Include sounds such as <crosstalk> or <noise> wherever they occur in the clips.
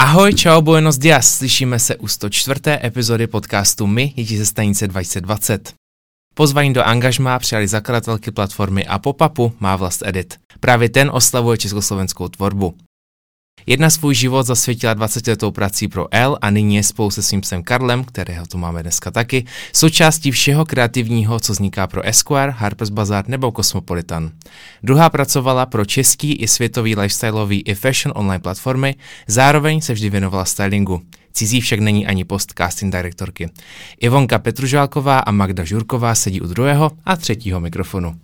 Ahoj, čau, buenos dias, slyšíme se u 104. epizody podcastu My, děti ze stanice 2020. Pozvání do angažmá přijali zakladatelky platformy a pop-upu Má vlast Edit. Právě ten oslavuje československou tvorbu. Jedna svůj život zasvětila 20 letou prací pro L a nyní je spolu se svým psem Karlem, kterého tu máme dneska taky, součástí všeho kreativního, co vzniká pro Esquire, Harper's Bazaar nebo Cosmopolitan. Druhá pracovala pro český i světový lifestyleový i fashion online platformy, zároveň se vždy věnovala stylingu. Cizí však není ani post casting direktorky. Ivonka Petružálková a Magda Žurková sedí u druhého a třetího mikrofonu.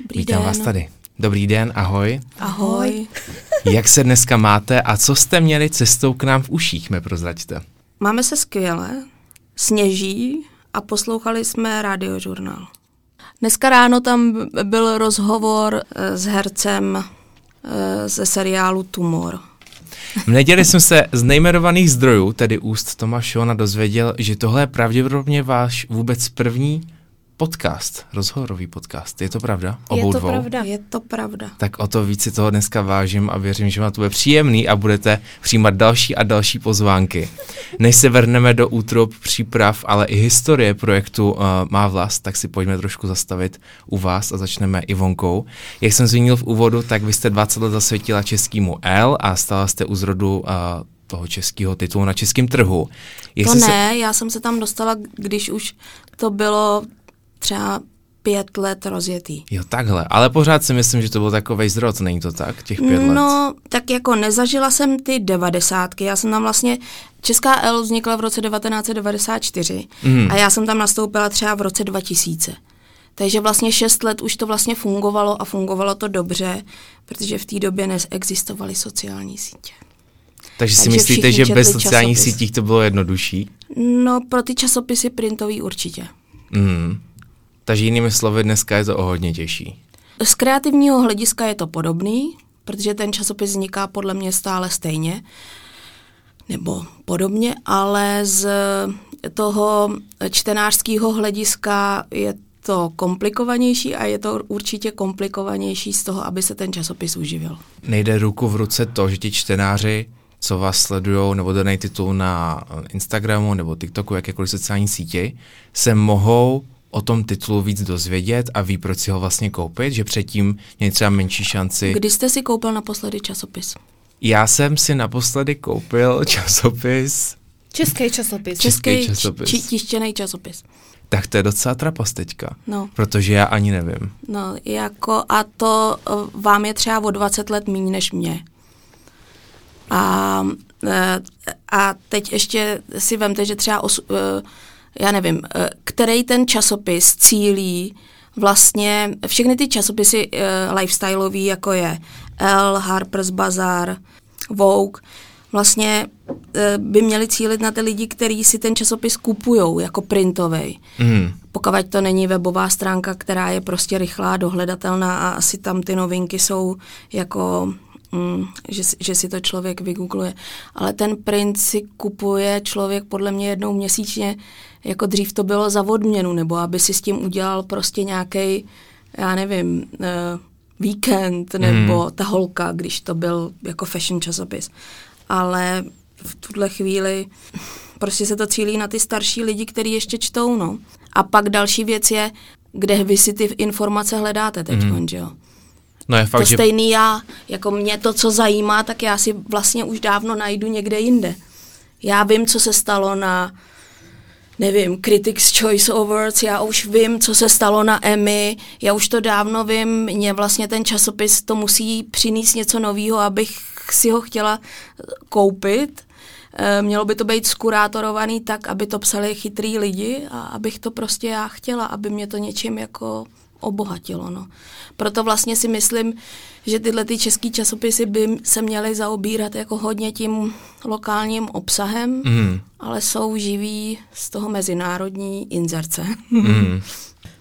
Dobrý Vítám den. vás tady. Dobrý den, ahoj. Ahoj. <laughs> Jak se dneska máte a co jste měli cestou k nám v uších, mi prozraďte. Máme se skvěle, sněží a poslouchali jsme radiožurnál. Dneska ráno tam byl rozhovor eh, s hercem eh, ze seriálu Tumor. V neděli jsem se z nejmenovaných zdrojů, tedy úst Toma Šona, dozvěděl, že tohle je pravděpodobně váš vůbec první podcast, rozhovorový podcast. Je to pravda? Obou je to dvou? pravda. Je to pravda. Tak o to víc si toho dneska vážím a věřím, že vám to bude příjemný a budete přijímat další a další pozvánky. Než se vrhneme do útrop příprav, ale i historie projektu uh, Má vlast, tak si pojďme trošku zastavit u vás a začneme Ivonkou. Jak jsem zmínil v úvodu, tak vy jste 20 let zasvětila českému L a stala jste u zrodu uh, toho českého titulu na českém trhu. Jak To ne, já jsem se tam dostala, když už to bylo třeba pět let rozjetý. Jo, takhle. Ale pořád si myslím, že to byl takový zrod, není to tak, těch pět let? No, tak jako nezažila jsem ty devadesátky. Já jsem tam vlastně, Česká L vznikla v roce 1994 Mhm. a já jsem tam nastoupila třeba v roce 2000. Takže vlastně šest let už to vlastně fungovalo a fungovalo to dobře, protože v té době neexistovaly sociální sítě. Takže si takže myslíte, všichni že bez sociálních časopis. sítích to bylo jednodušší? No, pro ty časopisy printový určitě. Mm. Takže jinými slovy, dneska je to o hodně těžší. Z kreativního hlediska je to podobný, protože ten časopis vzniká podle mě stále stejně, nebo podobně, ale z toho čtenářského hlediska je to komplikovanější a je to určitě komplikovanější z toho, aby se ten časopis uživil. Nejde ruku v ruce to, že ti čtenáři, co vás sledují nebo daný titul na Instagramu nebo TikToku, jakékoliv sociální síti, se mohou o tom titulu víc dozvědět a ví, proč si ho vlastně koupit, že předtím měli třeba menší šanci. Kdy jste si koupil naposledy časopis? Já jsem si naposledy koupil <laughs> časopis, Český časopis. Český Český časopis. či, tištěný časopis. tak to je docela trapas teďka, No. protože já ani nevím. No, jako a to eh, vám je třeba o 20 let méně než mě. A, eh, a teď ještě si vemte, že třeba, os, eh, já nevím, eh, který ten časopis cílí vlastně všechny ty časopisy uh, lifestyleový, jako je Elle, Harper's Bazaar, Vogue, vlastně eh, by měli cílit na ty lidi, kteří si ten časopis kupujou jako printovej. Mm. Pokud to není webová stránka, která je prostě rychlá, dohledatelná a asi tam ty novinky jsou jako, mm, že, si- že si to člověk vygoogluje. Ale ten print si kupuje člověk podle mě jednou měsíčně, jako dřív to bylo za odměnu, nebo aby si s tím udělal prostě nějaký, já nevím, uh, víkend, nebo ta holka, když to byl jako fashion časopis. Ale v tuhle chvíli prostě se to cílí na ty starší lidi, kteří ještě čtou, no. A pak další věc je, kde vy si ty informace hledáte teď, mm. že jo. No je To fakt, že stejný já, jako mě to, co zajímá, tak já si vlastně už dávno najdu někde jinde. Já vím, co se stalo na, nevím, Critics Choice Awards, já už vím, co se stalo na Emmy, já už to dávno vím, mě vlastně ten časopis to musí přinést něco nového, abych si ho chtěla koupit. Eh, Mělo by to být skurátorovaný tak, aby to psali chytrý lidi a abych to prostě já chtěla, aby mě to něčím jako obohatilo. No. Proto vlastně si myslím, že tyhle ty český časopisy by se měly zaobírat jako hodně tím lokálním obsahem, Mm. ale jsou živí z toho mezinárodní inzerce. Mm. <laughs>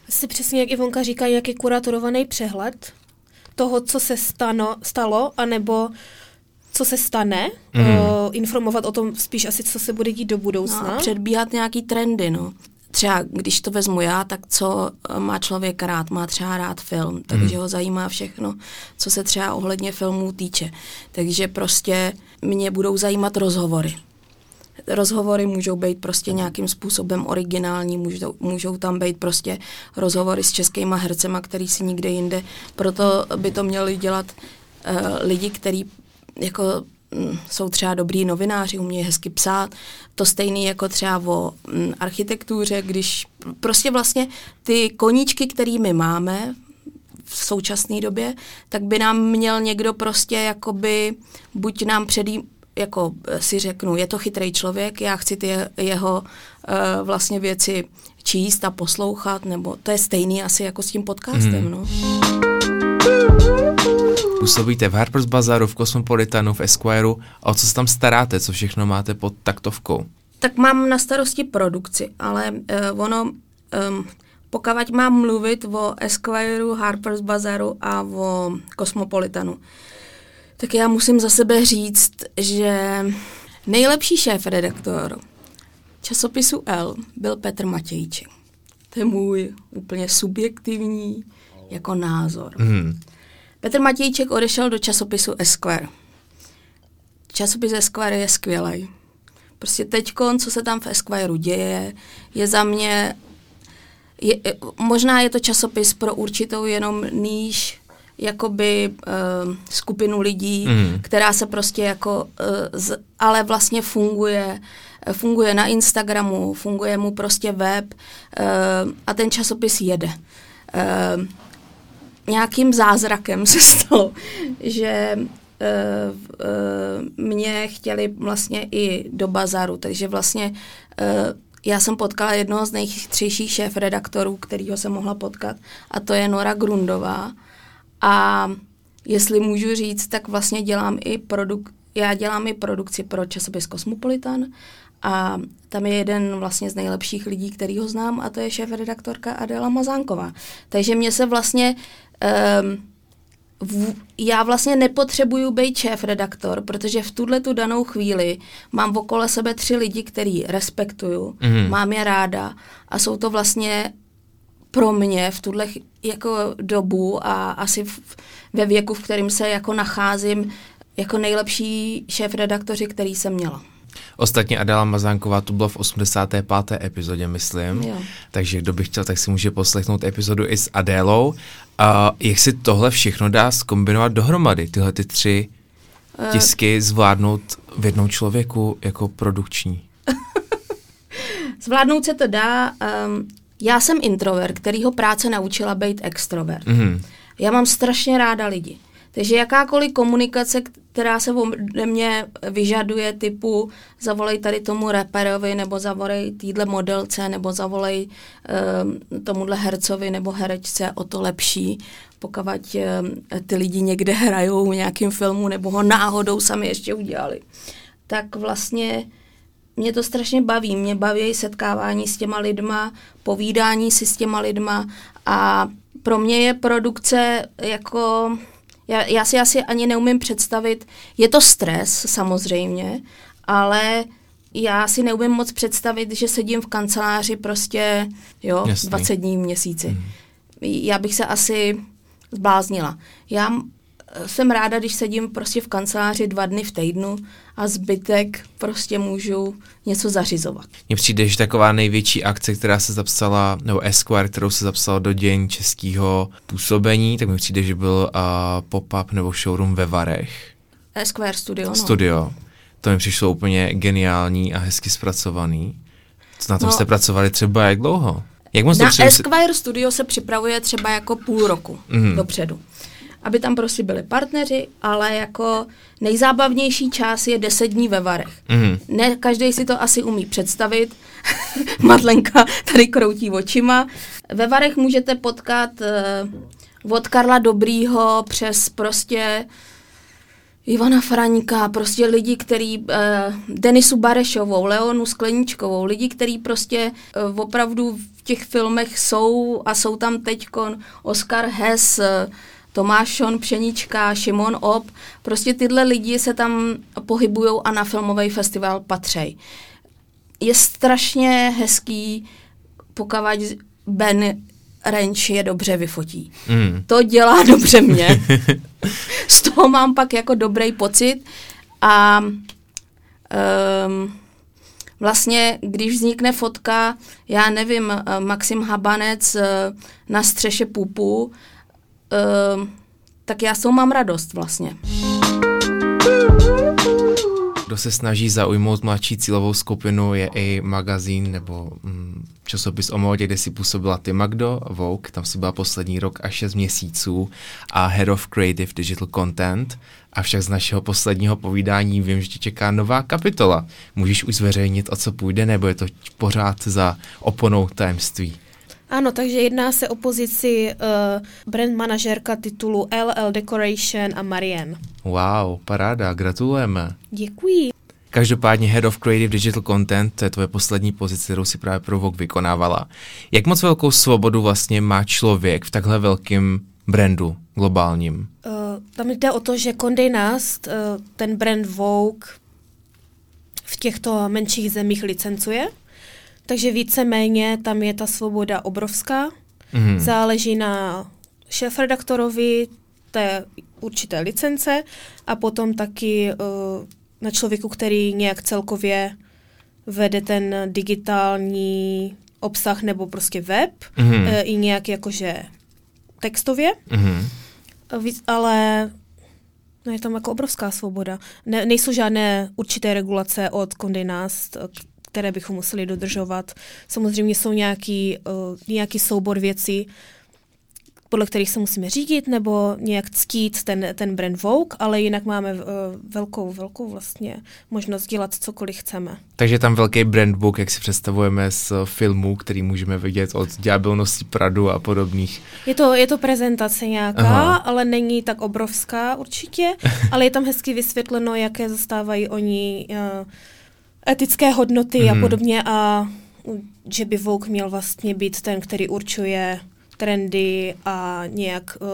Si přesně, jak Ivonka říká, nějaký kuratorovaný přehled toho, co se stano, stalo, anebo co se stane, mm. uh, informovat o tom spíš asi, co se bude dít do budoucna. No, a předbíhat nějaký trendy, no. Třeba když to vezmu já, tak co má člověk rád? Má třeba rád film, takže Mhm. ho zajímá všechno, co se třeba ohledně filmů týče. Takže prostě mě budou zajímat rozhovory. Rozhovory můžou být prostě nějakým způsobem originální, můžou, můžou tam být prostě rozhovory s českýma hercema, který si nikde jinde. Proto by to měli dělat uh, lidi, kteří jako jsou třeba dobrý novináři, umějí hezky psát. To stejný jako třeba o mm, architektuře, když prostě vlastně ty koníčky, které my máme v současné době, tak by nám měl někdo prostě jakoby, buď nám předý, jako eh, si řeknu, je to chytrý člověk, já chci ty je- jeho uh, vlastně věci číst a poslouchat, nebo to je stejný asi jako s tím podcastem, Mhm. no. Působíte v Harper's Bazaru, v Cosmopolitanu, v Esquireu. A o co se tam staráte? Co všechno máte pod taktovkou? Tak mám na starosti produkci, ale uh, ono, um, pokud mám mluvit o Esquireu, Harper's Bazaru a o Cosmopolitanu, tak já musím za sebe říct, že nejlepší šéf-redaktor časopisu L byl Petr Matějček. To je můj úplně subjektivní jako názor. Hmm. Petr Matějček odešel do časopisu Esquire. Časopis Esquire je skvělý. Prostě teďkon, co se tam v Esquireu děje, je za mě, je, možná je to časopis pro určitou jenom níž, jakoby uh, skupinu lidí, Mhm. která se prostě jako, uh, z, ale vlastně funguje, funguje na Instagramu, funguje mu prostě web uh, a ten časopis jede. Uh, nějakým zázrakem se stalo, že uh, uh, mě chtěli vlastně i do bazaru, takže vlastně uh, já jsem potkala jednoho z nejchytřejších šéf-redaktorů, kterýho jsem mohla potkat, a to je Nora Grundová. A jestli můžu říct, tak vlastně dělám i produk- já dělám i produkci pro časopis Cosmopolitan a tam je jeden vlastně z nejlepších lidí, který ho znám a to je šéf-redaktorka Adela Mazánková. Takže mě se vlastně um, v, já vlastně nepotřebuju být šéf-redaktor, protože v tuhle tu danou chvíli mám okolo sebe tři lidi, který respektuju, Mhm. mám je ráda a jsou to vlastně pro mě v tuhle jako dobu a asi v, ve věku, v kterém se jako nacházím, jako nejlepší šéf-redaktoři, který jsem měla. Ostatně Adela Mazánková tu byla v 85. epizodě, myslím. Jo. Takže kdo by chtěl, tak si může poslechnout epizodu i s Adélou. A jak si tohle všechno dá skombinovat dohromady, tyhle ty tři Eh, tisky zvládnout v jednou člověku jako produkční? <laughs> Zvládnout se to dá. Um, já jsem introvert, kterýho práce naučila být extrovert. Mhm. Já mám strašně ráda lidi. Takže jakákoliv komunikace, která se ode mě vyžaduje, typu zavolej tady tomu reperovi, nebo zavolej týdle modelce, nebo zavolej um, tomuhle hercovi nebo herečce, o to lepší, pokud um, ty lidi někde hrajou v nějakém filmu, nebo ho náhodou sami ještě udělali. Tak vlastně mě to strašně baví. Mě baví setkávání s těma lidma, povídání si s těma lidma a pro mě je produkce jako... Já, já si asi ani neumím představit, je to stres samozřejmě, ale já si neumím moc představit, že sedím v kanceláři prostě, jo, Jasný. 20 dní v měsíci. Mm. Já bych se asi zbláznila. Já jsem ráda, když sedím prostě v kanceláři dva dny v týdnu a zbytek prostě můžu něco zařizovat. Mně přijde, že taková největší akce, která se zapsala, nebo Esquire, kterou se zapsala do dějin českého působení, tak mi přijde, že byl uh, pop-up nebo showroom ve Varech. Esquire Studio, no. Studio. To mi přišlo úplně geniální a hezky zpracovaný. Co na tom No. jste pracovali třeba jak dlouho? Jak moc Na Esquire Studio se připravuje třeba jako půl roku mm. dopředu. Aby tam prostě byli partneři, ale jako nejzábavnější část je 10 dní ve Varech. Mhm. Ne, každý si to asi umí představit. <laughs> Madlenka tady kroutí očima. Ve Varech můžete potkat uh, od Karla Dobrýho přes prostě Ivana Fraňka, prostě lidi, který, uh, Denisu Barešovou, Leonu Skleničkovou, lidi, který prostě uh, opravdu v těch filmech jsou a jsou tam teďkon Oscar Hess, uh, Tomáš Šon Pšenička, Šimon Op, prostě tyhle lidi se tam pohybujou a na filmový festival patřej. Je strašně hezký pokud Ben Ranch je dobře vyfotí. Mm. To dělá dobře mě. Z toho mám pak jako dobrý pocit a um, vlastně, když vznikne fotka, já nevím, eh, Maxim Habanec eh, na střeše pupu, um, tak já toho mám radost vlastně. Kdo se snaží zaujmout mladší cílovou skupinu, je i magazín nebo mm, časopis o módě, kde si působila ty Magdo, Vogue, tam si byla poslední rok a 6 měsíců a Head of Creative Digital Content. Avšak z našeho posledního povídání vím, že tě čeká nová kapitola. Můžeš už zveřejnit, o co půjde, nebo je to pořád za oponou tajemství? Ano, takže jedná se o pozici uh, brand manažerka titulu LL Decoration a Marianne. Wow, paráda, gratulujeme. Děkuji. Každopádně Head of Creative Digital Content, to je tvoje poslední pozice, kterou si právě pro Vogue vykonávala. Jak moc velkou svobodu vlastně má člověk v takhle velkém brandu globálním? Uh, tam jde o to, že Condé Nast, uh, ten brand Vogue, v těchto menších zemích licencuje, takže víceméně tam je ta svoboda obrovská. Mhm. Záleží na šéfredaktorovi té určité licence a potom taky uh, na člověku, který nějak celkově vede ten digitální obsah nebo prostě web, Mhm. uh, i nějak jakože textově, víc- ale no je tam jako obrovská svoboda. Ne, nejsou žádné určité regulace od Condé Nast, které bychom museli dodržovat. Samozřejmě jsou nějaký, uh, nějaký soubor věcí, podle kterých se musíme řídit, nebo nějak ctít ten, ten brand Vogue, ale jinak máme uh, velkou, velkou vlastně možnost dělat cokoliv chceme. Takže je tam velký brand book, jak si představujeme z filmů, který můžeme vidět od Ďábelnosti Pradu a podobných. Je to, je to prezentace nějaká. Aha. ale není tak obrovská určitě, <laughs> ale je tam hezky vysvětleno, jaké zastávají oni uh, etické hodnoty Mhm. a podobně a že by Vogue měl vlastně být ten, který určuje trendy a nějak uh,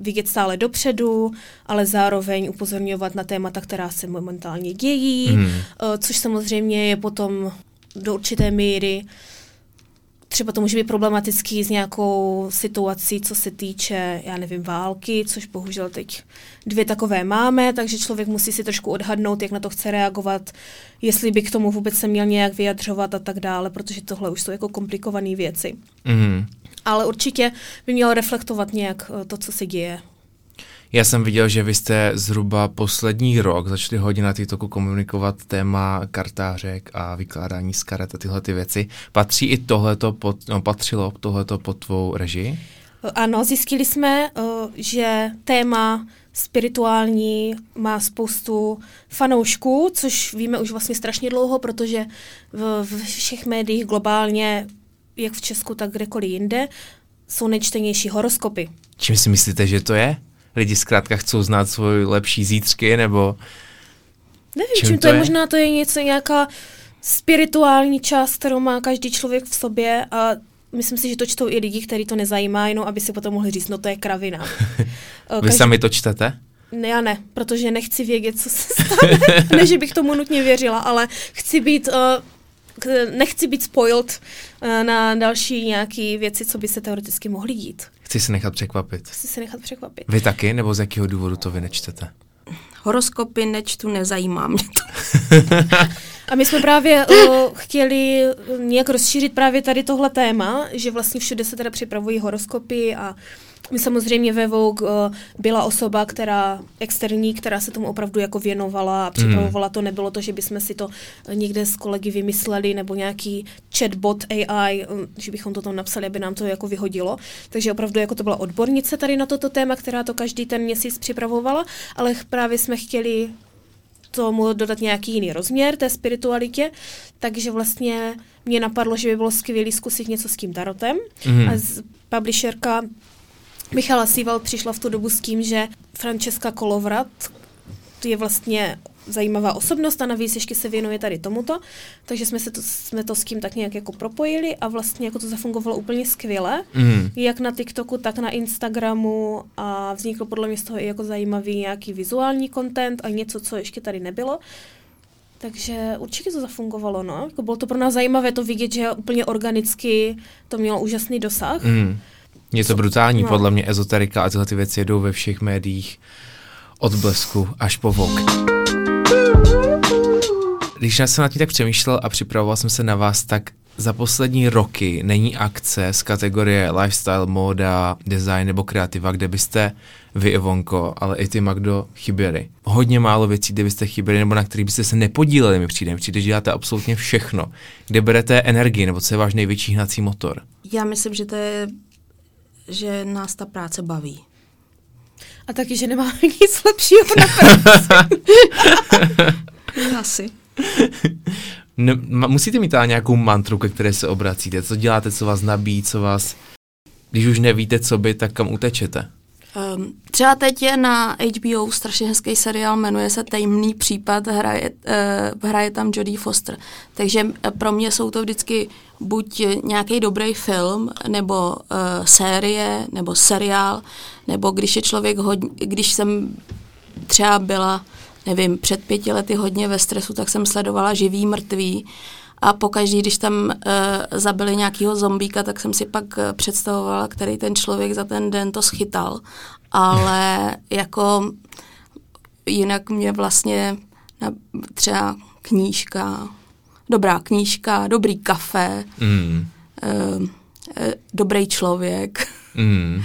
vidět stále dopředu, ale zároveň upozorňovat na témata, která se momentálně dějí, Mhm. uh, což samozřejmě je potom do určité míry třeba to může být problematický s nějakou situací, co se týče, já nevím, války, což bohužel teď dvě takové máme, takže člověk musí si trošku odhadnout, jak na to chce reagovat, jestli by k tomu vůbec se měl nějak vyjadřovat a tak dále, protože tohle už jsou jako komplikované věci. Mhm. Ale určitě by měl reflektovat nějak eh, to, co se děje. Já jsem viděl, že vy jste zhruba poslední rok začali hodně na TikToku komunikovat téma kartářek a vykládání z karet a tyhle ty věci. Patří i tohleto, pod, no, patřilo tohleto pod tvou režii? Ano, zjistili jsme, eh, že téma spirituální má spoustu fanoušků, což víme už vlastně strašně dlouho, protože v, v všech médiích globálně, jak v Česku, tak kdekoliv jinde, jsou nejčtenější horoskopy. Čím si myslíte, že to je? Lidi zkrátka chcou znát svůj lepší zítřky, nebo... Nevím, Čím čím, to je, je? možná to je něco, nějaká spirituální část, kterou má každý člověk v sobě a myslím si, že to čtou i lidi, který to nezajímá, jenom aby si potom mohli říct, no to je kravina. <laughs> Eh, Vy sami to čtete? Ne, já ne, protože nechci vědět, co se stane. <laughs> ne, že bych tomu nutně věřila, ale chci být, uh, nechci být spoiled uh, na další nějaké věci, co by se teoreticky mohly dít. Chci se nechat překvapit. Chci se nechat překvapit. Vy taky, nebo z jakého důvodu to vy nečtete? Horoskopy nečtu, nezajímá mě to. <laughs> A my jsme právě uh, chtěli uh, nějak rozšířit právě tady tohle téma, že vlastně všude se teda připravují horoskopy a my samozřejmě ve Vogue uh, byla osoba, která externí, která se tomu opravdu jako věnovala a připravovala to. Nebylo to, že bychom si to uh, někde s kolegy vymysleli nebo nějaký chatbot AI, um, že bychom to tam napsali, aby nám to jako vyhodilo. Takže opravdu jako to byla odbornice tady na toto téma, která to každý ten měsíc připravovala, ale právě jsme chtěli tomu dodat nějaký jiný rozměr té spiritualitě, takže vlastně mě napadlo, že by bylo skvělé zkusit něco s tím tarotem. Mm. A z publisherka Michala Sival přišla v tu dobu s tím, že Francesca Kolovrat je vlastně zajímavá osobnost a navíc ještě se věnuje tady tomuto, takže jsme, se to, jsme to s tím tak nějak jako propojili a vlastně jako to zafungovalo úplně skvěle, Mhm. jak na TikToku, tak na Instagramu a vznikl podle mě z toho i jako zajímavý nějaký vizuální content a něco, co ještě tady nebylo. Takže určitě to zafungovalo, no. Jako bylo to pro nás zajímavé to vidět, že úplně organicky to mělo úžasný dosah. Mm. Je to brutální, no. podle mě ezoterika a tyhle ty věci jedou ve všech médiích od blesku až po vok. Když jsem nad tím tak přemýšlel a připravoval jsem se na vás, tak za poslední roky není akce z kategorie lifestyle, móda, design nebo kreativa, kde byste vy, Ivonko, ale i ty, Magdo, chyběli. Hodně málo věcí, kde byste chyběli nebo na kterých byste se nepodíleli, mi přijde. přijde, že děláte absolutně všechno. Kde berete energii, nebo co je váš největší hnací motor? Já myslím, že to je, že nás ta práce baví. A taky, že nemáme <laughs> nic lepšího na práci. <laughs> Asi. Ne, musíte mít ale nějakou mantru, ke které se obracíte. Co děláte, co vás nabíjí, co vás... Když už nevíte, co by, tak kam utečete? Um, třeba teď je na HBO strašně hezký seriál, jmenuje se Tajemný případ, hraje, uh, hraje tam Jodie Foster. Takže eh, pro mě jsou to vždycky buď nějaký dobrý film, nebo uh, série, nebo seriál, nebo když je člověk hodně, když jsem třeba byla nevím, před pěti lety hodně ve stresu, tak jsem sledovala živý, mrtvý a pokaždý, když tam uh, zabili nějakého zombíka, tak jsem si pak uh, představovala, který ten člověk za ten den to schytal. Ale <laughs> jako jinak mě vlastně na, třeba knížka, dobrá knížka, dobrý kafe, mm. uh, uh, dobrý člověk. <laughs> Mm.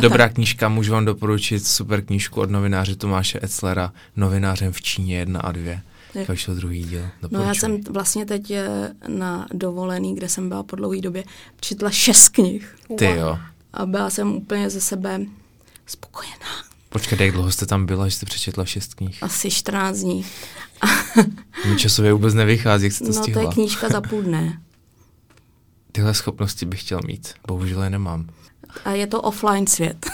Dobrá knížka, můžu vám doporučit super knížku od novináře Tomáše Etzlera, novinářem v Číně 1 a 2. Vyšel druhý díl. Doporučuji. No já jsem vlastně teď eh, na dovolený, kde jsem byla po dlouhé době, četla šest knih. Ty jo. A byla jsem úplně ze sebe spokojená. Počkej, jak dlouho jste tam byla, že jste přečetla šest knih? Asi 14 dní. <laughs> Mi časově vůbec nevychází, jak jste to no, stihla. No to je knížka za <laughs> půl dne. Tyhle schopnosti bych chtěl mít, bohužel je nemám. A je to offline svět.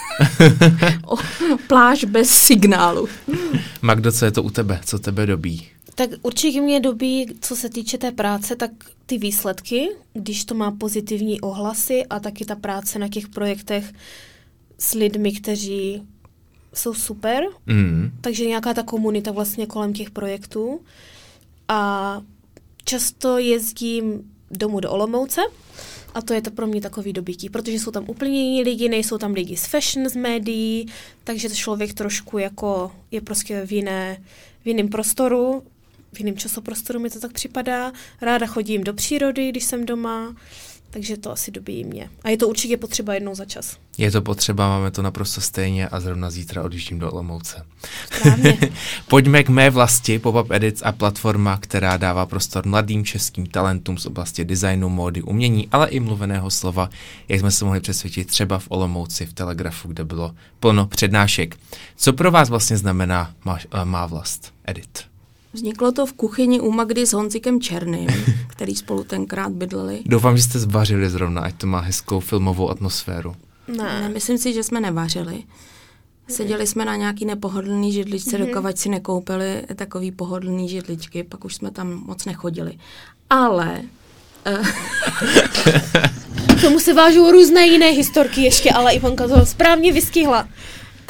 <laughs> o, pláž bez signálu. Magdo, co je to u tebe? Co tebe dobí? Tak určitě mě dobí, co se týče té práce, tak ty výsledky, když to má pozitivní ohlasy a taky ta práce na těch projektech s lidmi, kteří jsou super. Mm. Takže nějaká ta komunita vlastně kolem těch projektů. A často jezdím domů do Olomouce, a to je to pro mě takový dobytí, protože jsou tam úplně jiní lidi, nejsou tam lidi z fashion, z médií, takže to člověk trošku jako je prostě v, jiné, v jiném prostoru, v jiném časoprostoru mi to tak připadá. Ráda chodím do přírody, když jsem doma, takže to asi dobíjí mě. A je to určitě potřeba jednou za čas. Je to potřeba, máme to naprosto stejně a zrovna zítra odjíždím do Olomouce. <laughs> Pojďme k mé vlasti, Pop-up Edits a platforma, která dává prostor mladým českým talentům z oblasti designu, módy, umění, ale i mluveného slova, jak jsme se mohli přesvědčit třeba v Olomouci v Telegrafu, kde bylo plno přednášek. Co pro vás vlastně znamená má, má vlast Edit? Vzniklo to v kuchyni u Magdy s Honzikem Černým, <laughs> který spolu tenkrát bydleli. Doufám, že jste zvařili zrovna, ať to má hezkou filmovou atmosféru. Ne. ne myslím si, že jsme nevařili. Seděli jsme na nějaký nepohodlný židličce, mm-hmm. si nekoupili takový pohodlný židličky, pak už jsme tam moc nechodili. Ale... <laughs> <laughs> Uh, tomu se vážou různé jiné historky ještě, ale Ivanka to správně vystihla.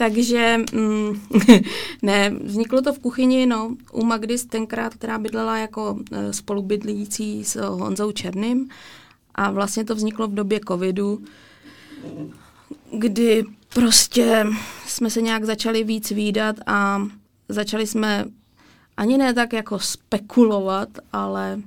Takže mm, <laughs> ne, vzniklo to v kuchyni, no, u Magdy tenkrát, která bydlela jako e, spolubydlící s Honzou Černým a vlastně to vzniklo v době covidu, kdy prostě jsme se nějak začali víc výdat a začali jsme ani ne tak jako spekulovat, ale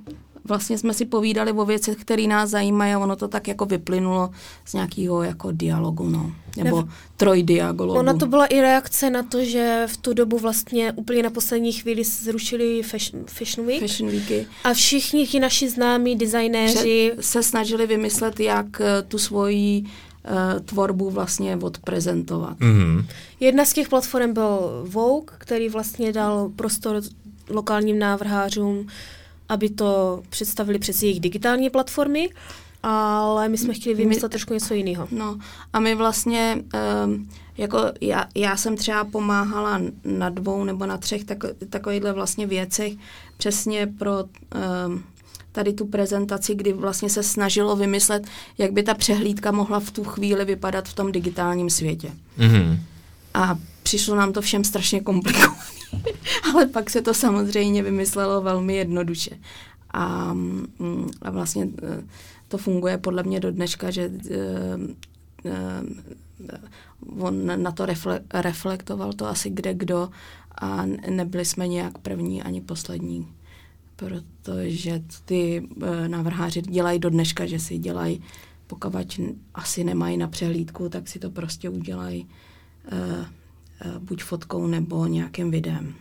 vlastně jsme si povídali o věcech, které nás zajímají a ono to tak jako vyplynulo z nějakého jako dialogu, no. Nebo ne, trojdialogu. Ona to byla i reakce na to, že v tu dobu vlastně úplně na poslední chvíli zrušili Fashion, fashion Week. Fashion Weeky. A všichni ti naši známí designéři se snažili vymyslet, jak eh, tu svoji uh, tvorbu vlastně odprezentovat. Mm-hmm. Jedna z těch platform byl Vogue, který vlastně dal prostor lokálním návrhářům aby to představili přes jejich digitální platformy, ale my jsme chtěli vymyslet my, trošku něco jiného. No a my vlastně, um, jako já, já jsem třeba pomáhala na dvou nebo na třech tako, takovýchhle vlastně věcech přesně pro um, tady tu prezentaci, kdy vlastně se snažilo vymyslet, jak by ta přehlídka mohla v tu chvíli vypadat v tom digitálním světě. Mm-hmm. A přišlo nám to všem strašně komplikované. <laughs> ale pak se to samozřejmě vymyslelo velmi jednoduše. A, mm, a vlastně eh, to funguje podle mě do dneška, že uh, uh, on na to refle, reflektoval to asi kde kdo a nebyli jsme nějak první ani poslední, protože ty uh, návrháři dělají do dneška, že si dělají, pokud asi nemají na přehlídku, tak si to prostě udělají uh, uh, buď fotkou nebo nějakým videem.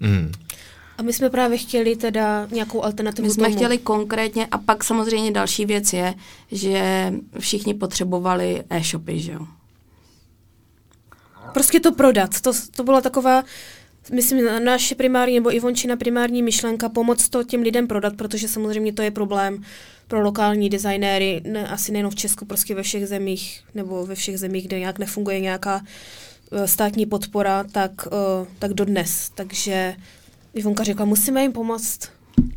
Mm. A my jsme právě chtěli teda nějakou alternativu My jsme tomu. chtěli konkrétně a pak samozřejmě další věc je, že všichni potřebovali e-shopy, že jo. Prostě to prodat. To, to byla taková, myslím, naše primární nebo Ivončina primární myšlenka pomoct to těm lidem prodat, protože samozřejmě to je problém pro lokální designéry, ne, asi nejen v Česku, prostě ve všech zemích, nebo ve všech zemích, kde nějak nefunguje nějaká uh, státní podpora, tak, uh, tak dodnes. Takže Ivonka řekla, musíme jim pomoct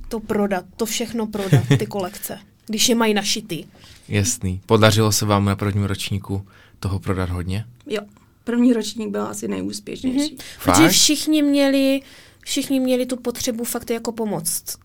to prodat, to všechno prodat, ty kolekce, <laughs> když je mají našitý. Jasný. Podařilo se vám na prvním ročníku toho prodat hodně? Jo. První ročník byl asi nejúspěšnější. Mm-hmm. Protože všichni měli, všichni měli tu potřebu fakt jako pomoct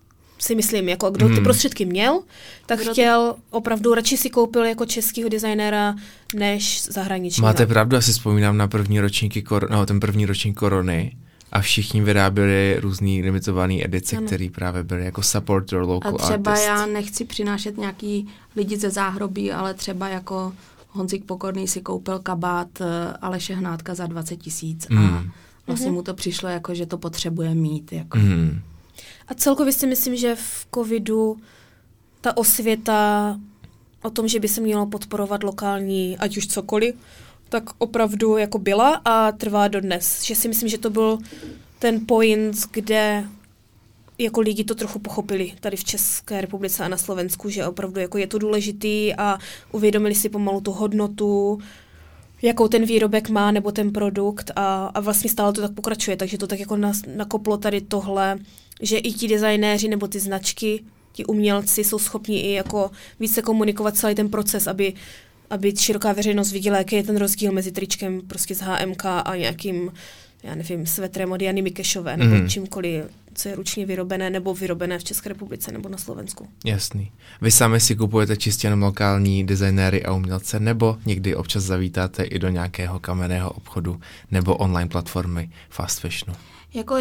si myslím, jako kdo ty hmm. prostředky měl, tak kdo chtěl opravdu, radši si koupil jako českého designéra, než zahraničního. Máte pravdu, asi vzpomínám na první ročníky, kor- no, ten první ročník korony, a všichni vyráběli různý limitované edice, které právě byly jako support your local A třeba artist. já nechci přinášet nějaký lidi ze záhrobí, ale třeba jako Honzik Pokorný si koupil kabát eh, Aleše Hnátka za 20 tisíc mm. a hmm. vlastně mm-hmm. mu to přišlo jako, že to potřebuje mít. Jako. Mm. A celkově si myslím, že v covidu ta osvěta o tom, že by se mělo podporovat lokální, ať už cokoliv, tak opravdu jako byla a trvá dodnes. Že si myslím, že to byl ten point, kde jako lidi to trochu pochopili tady v České republice a na Slovensku, že opravdu jako je to důležitý a uvědomili si pomalu tu hodnotu, jakou ten výrobek má nebo ten produkt a, a vlastně stále to tak pokračuje, takže to tak jako nas, nakoplo tady tohle, že i ti designéři nebo ty značky, ti umělci jsou schopni i jako více komunikovat celý ten proces, aby aby široká veřejnost viděla, jaký je ten rozdíl mezi tričkem prostě z HMK a nějakým, já nevím, svetrem od Jany Mikešové, nebo mm. čímkoliv, co je ručně vyrobené, nebo vyrobené v České republice, nebo na Slovensku. Jasný. Vy sami si kupujete čistě jenom lokální designéry a umělce, nebo někdy občas zavítáte i do nějakého kamenného obchodu, nebo online platformy fast fashionu? Jako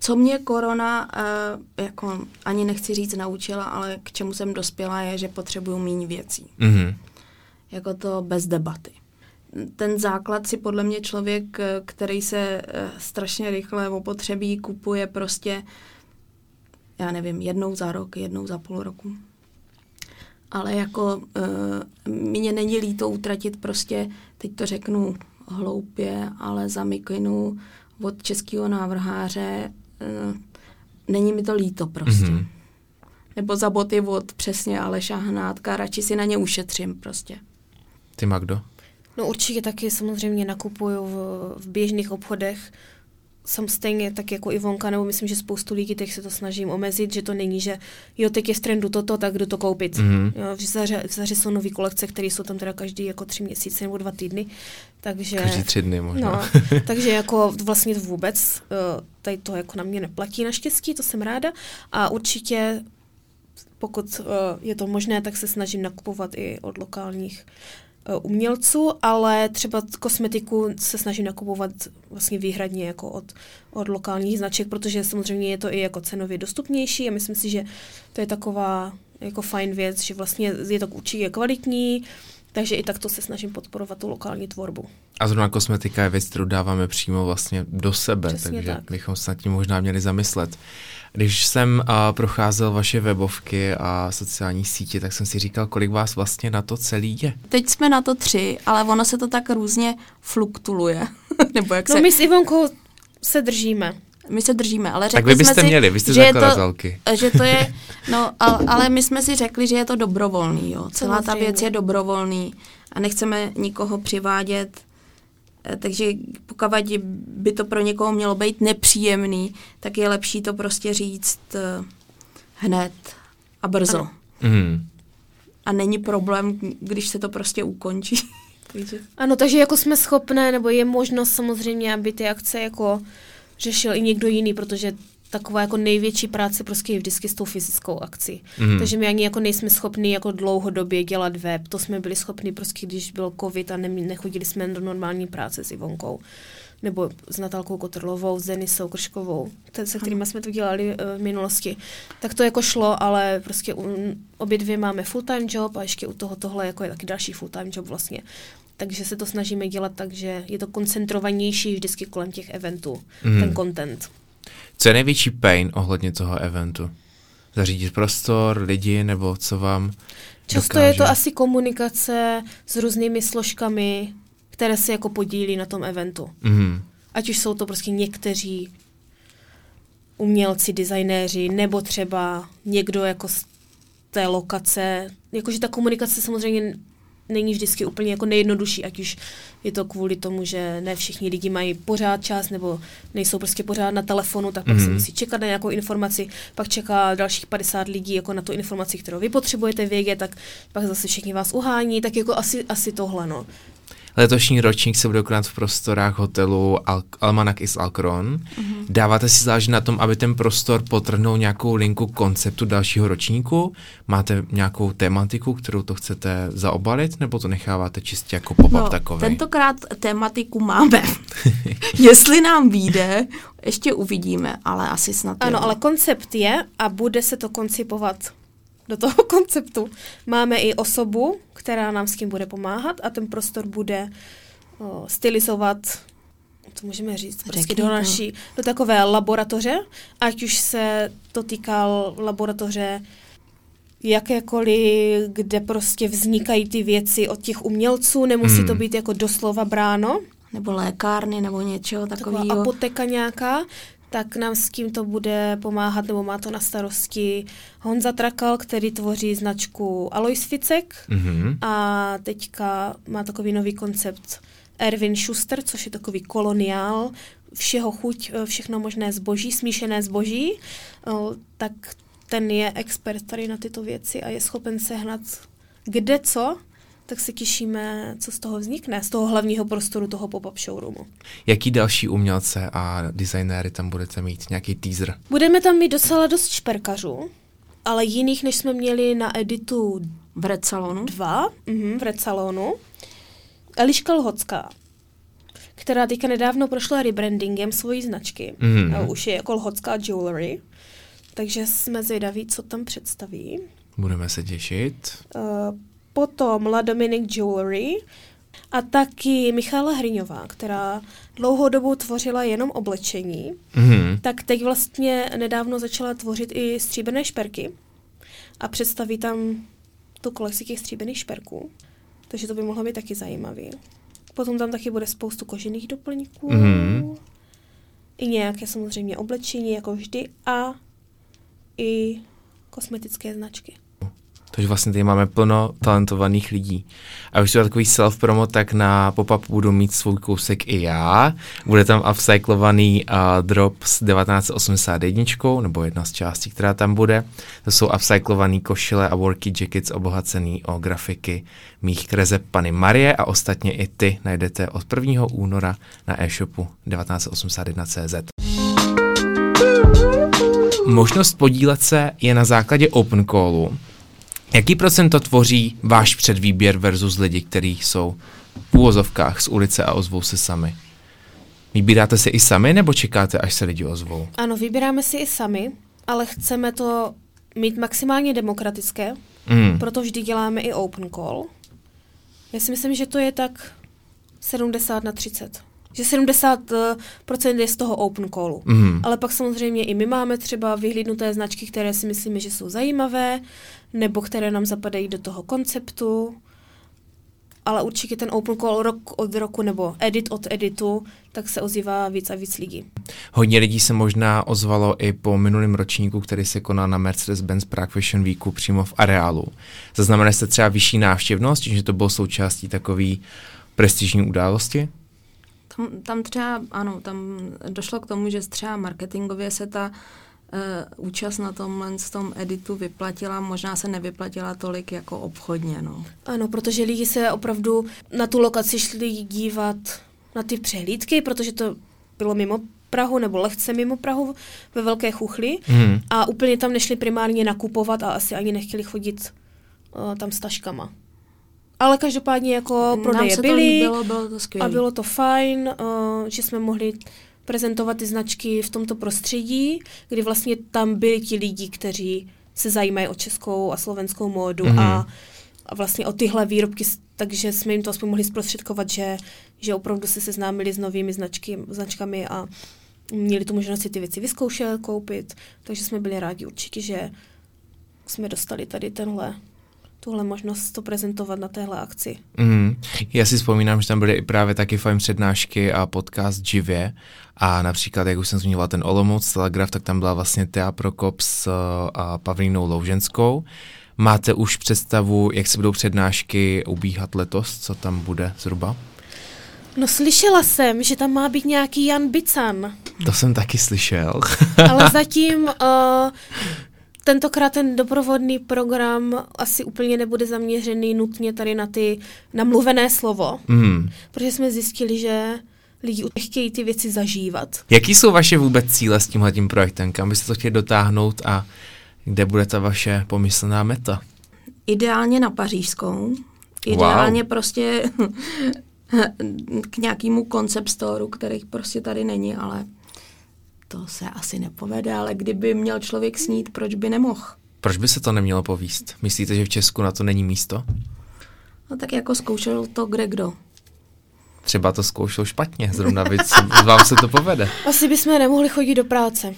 co mě korona, uh, jako ani nechci říct naučila, ale k čemu jsem dospěla je, že potřebuju méně věcí. Mm-hmm jako to bez debaty. Ten základ si podle mě člověk, který se eh, strašně rychle opotřebí, kupuje prostě, já nevím, jednou za rok, jednou za půl roku. Ale jako uh, mě není líto utratit prostě, teď to řeknu hloupě, ale za mikinu od českého návrháře uh, není mi to líto prostě. Mm-hmm. Nebo za boty od přesně Aleša Hnátka, radši si na ně ušetřím prostě. Ty Magdo? No určitě taky samozřejmě nakupuju v, v běžných obchodech. Jsem stejně tak jako Ivonka, nebo myslím, že spoustu lidí teď se to snažím omezit, že to není, že jo, teď je v trendu toto, tak jdu to koupit. Mm-hmm. Jo, v, zaře, v zaře jsou nové kolekce, které jsou tam teda každý jako tři měsíce nebo dva týdny. Takže, každý tři dny možná. No, takže jako vlastně vůbec uh, tady to jako na mě neplatí naštěstí, to jsem ráda. A určitě pokud uh, je to možné, tak se snažím nakupovat i od lokálních Eh, umělců, ale třeba kosmetiku se snažím nakupovat vlastně výhradně jako od, od lokálních značek, protože samozřejmě je to i jako cenově dostupnější a myslím si, že to je taková jako fajn věc, že vlastně je to určitě kvalitní, takže i takto se snažím podporovat tu lokální tvorbu. A zrovna kosmetika je věc, kterou dáváme přímo vlastně do sebe, Přesně takže tak. bychom se nad tím možná měli zamyslet. Když jsem uh, procházel vaše webovky a sociální sítě, tak jsem si říkal, kolik vás vlastně na to celý je. Teď jsme na to tři, ale ono se to tak různě fluktuluje. <laughs> Nebo jak no se... my s Ivonkou se držíme. My se držíme, ale řekli tak vy byste jsme měli, vy jste že zakladatelky. To, že to je, <laughs> no, ale, ale my jsme si řekli, že je to dobrovolný, jo. Celá ta věc je dobrovolný a nechceme nikoho přivádět takže pokud by to pro někoho mělo být nepříjemný, tak je lepší to prostě říct uh, hned a brzo. Mm. A není problém, když se to prostě ukončí. <laughs> takže. Ano, takže jako jsme schopné, nebo je možnost samozřejmě, aby ty akce jako řešil i někdo jiný, protože taková jako největší práce prostě je vždycky s tou fyzickou akcí. Mm. Takže my ani jako nejsme schopni jako dlouhodobě dělat web. To jsme byli schopni prostě, když byl covid a ne, nechodili jsme do normální práce s Ivonkou nebo s Natálkou Kotrlovou, s Denisou Krškovou, se kterými jsme to dělali uh, v minulosti. Tak to jako šlo, ale prostě un, obě dvě máme full-time job a ještě u toho tohle jako je taky další full-time job vlastně. Takže se to snažíme dělat tak, že je to koncentrovanější vždycky kolem těch eventů, mm. ten content. Co je největší pain ohledně toho eventu? Zařídit prostor, lidi, nebo co vám Často dokáže? je to asi komunikace s různými složkami, které se jako podílí na tom eventu. Mm. Ať už jsou to prostě někteří umělci, designéři, nebo třeba někdo jako z té lokace. Jakože ta komunikace samozřejmě není vždycky úplně jako nejjednodušší, ať už je to kvůli tomu, že ne všichni lidi mají pořád čas nebo nejsou prostě pořád na telefonu, tak pak mm. si musí čekat na nějakou informaci, pak čeká dalších 50 lidí jako na tu informaci, kterou vy potřebujete vědět, tak pak zase všichni vás uhání, tak jako asi, asi tohle, no. Letošní ročník se bude konat v prostorách hotelu Al- Almanak is Alcron. Mm-hmm. Dáváte si záležet na tom, aby ten prostor potrhnul nějakou linku konceptu dalšího ročníku? Máte nějakou tematiku, kterou to chcete zaobalit, nebo to necháváte čistě jako pop-up no, takový? tentokrát tematiku máme. <laughs> Jestli nám vyjde, ještě uvidíme, ale asi snad Ano, jo. ale koncept je a bude se to koncipovat do toho <laughs> konceptu. Máme i osobu, která nám s tím bude pomáhat a ten prostor bude o, stylizovat co můžeme říct, prostě do naší, do takové laboratoře, ať už se to týkal laboratoře jakékoliv, kde prostě vznikají ty věci od těch umělců, nemusí Hmm. to být jako doslova bráno, Nebo lékárny, nebo něčeho taková takového. apoteka nějaká, tak nám s tím to bude pomáhat, nebo má to na starosti Honza Trakal, který tvoří značku Alois Ficek. Mm-hmm. a teďka má takový nový koncept Erwin Schuster, což je takový koloniál, všeho chuť, všechno možné zboží, smíšené zboží, tak ten je expert tady na tyto věci a je schopen sehnat kde co, tak se těšíme, co z toho vznikne, z toho hlavního prostoru toho pop-up showroomu. Jaký další umělce a designéry tam budete mít? Nějaký teaser? Budeme tam mít docela dost šperkařů, ale jiných, než jsme měli na editu V Red Salonu. 2 mhm, v Red Salonu. Eliška Lhocká, která teďka nedávno prošla rebrandingem svojí značky. Mhm. A už je jako Lhocká Jewelry. Takže jsme zvědaví, co tam představí. Budeme se těšit. Uh, potom La Dominic Jewelry a taky Michála Hryňová, která dlouhou dobu tvořila jenom oblečení, Mm-hmm. tak teď vlastně nedávno začala tvořit i stříbrné šperky a představí tam tu kolekci těch stříbrných šperků. Takže to by mohlo být taky zajímavý. Potom tam taky bude spoustu kožených doplňků. Mhm. I nějaké samozřejmě oblečení, jako vždy, a i kosmetické značky. Takže vlastně tady máme plno talentovaných lidí. A už to je takový self-promo, tak na pop-up budu mít svůj kousek i já. Bude tam upcyclovaný uh, drop s 1981, nebo jedna z částí, která tam bude. To jsou upcyclovaný košile a worky jackets obohacený o grafiky mých kreseb Pany Marie a ostatně i ty najdete od 1. února na e-shopu 1981.cz. Možnost podílet se je na základě open callu. Jaký procento tvoří váš předvýběr versus lidi, kteří jsou v úvozovkách z ulice a ozvou se sami? Vybíráte se i sami, nebo čekáte, až se lidi ozvou? Ano, vybíráme si i sami, ale chceme to mít maximálně demokratické, Mm. proto vždy děláme i open call. Já si myslím, že to je tak 70 na 30. Že 70% je z toho open callu. Mm. Ale pak samozřejmě i my máme třeba vyhlídnuté značky, které si myslíme, že jsou zajímavé, nebo které nám zapadají do toho konceptu. Ale určitě ten open call rok od roku nebo edit od editu, tak se ozývá víc a víc lidí. Hodně lidí se možná ozvalo i po minulém ročníku, který se konal na Mercedes-Benz Prague Fashion Weeku přímo v areálu. Zaznamenali jste třeba vyšší návštěvnost, že to bylo součástí takové prestižní události? Tam, tam třeba, ano, tam došlo k tomu, že třeba marketingově se ta uh, účast na tomhle z tom editu vyplatila, možná se nevyplatila tolik jako obchodně, no. Ano, protože lidi se opravdu na tu lokaci šli dívat na ty přehlídky, protože to bylo mimo Prahu nebo lehce mimo Prahu ve Velké Chuchli Mm. a úplně tam nešli primárně nakupovat a asi ani nechtěli chodit uh, tam s taškama. Ale každopádně jako Nám prodeje byly líbilo, bylo to a skvělé. bylo to fajn, uh, že jsme mohli prezentovat ty značky v tomto prostředí, kdy vlastně tam byli ti lidi, kteří se zajímají o českou a slovenskou módu Mhm. a, a vlastně o tyhle výrobky, takže jsme jim to aspoň mohli zprostředkovat, že, že opravdu se seznámili s novými značky, značkami a měli tu možnost si ty věci vyzkoušet, koupit, takže jsme byli rádi určitě, že jsme dostali tady tenhle, tuhle možnost to prezentovat na téhle akci. Mm. Já si vzpomínám, že tam byly i právě taky fajn přednášky a podcast živě a například, jak už jsem zmínila ten Olomouc Telegraf, tak tam byla vlastně Tea Prokop s uh, a Pavlínou Louženskou. Máte už představu, jak se budou přednášky ubíhat letos, co tam bude zhruba? No slyšela jsem, že tam má být nějaký Jan Bican, To jsem taky slyšel. ale <laughs> zatím uh, tentokrát ten doprovodný program asi úplně nebude zaměřený nutně tady na ty namluvené slovo, mm. protože jsme zjistili, že lidi chtějí ty věci zažívat. Jaký jsou vaše vůbec cíle s tímhletím projektem? Kam byste to chtěli dotáhnout a kde bude ta vaše pomyslná meta? Ideálně na pařížskou. Ideálně wow. prostě <laughs> k nějakému concept storu, který prostě tady není, ale to se asi nepovede, ale kdyby měl člověk snít, proč by nemohl? Proč by se to nemělo povíst? Myslíte, že v Česku na to není místo? No tak jako zkoušel to kde kdo. Třeba to zkoušel špatně, zrovna vy, <laughs> vám se to povede. Asi bychom nemohli chodit do práce,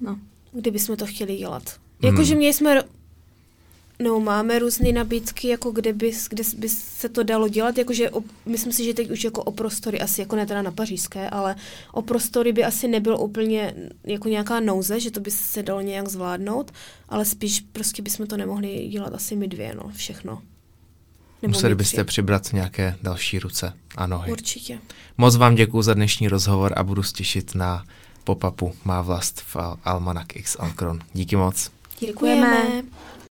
No. kdyby jsme to chtěli dělat. Hmm. Jakože měli jsme, no máme různé nabídky, jako kde by, kde by se to dalo dělat, jakože o, myslím si, že teď už jako o prostory, asi jako ne teda na pařížské, ale o prostory by asi nebyl úplně jako nějaká nouze, že to by se dalo nějak zvládnout, ale spíš prostě bychom to nemohli dělat asi my dvě, no, všechno. Nebo Museli byste přibrat nějaké další ruce a nohy. Určitě. Moc vám děkuji za dnešní rozhovor a budu se těšit na pop-upu Má vlast v Al- Almanak X Alkron. Díky moc. Děkujeme. Děkujeme.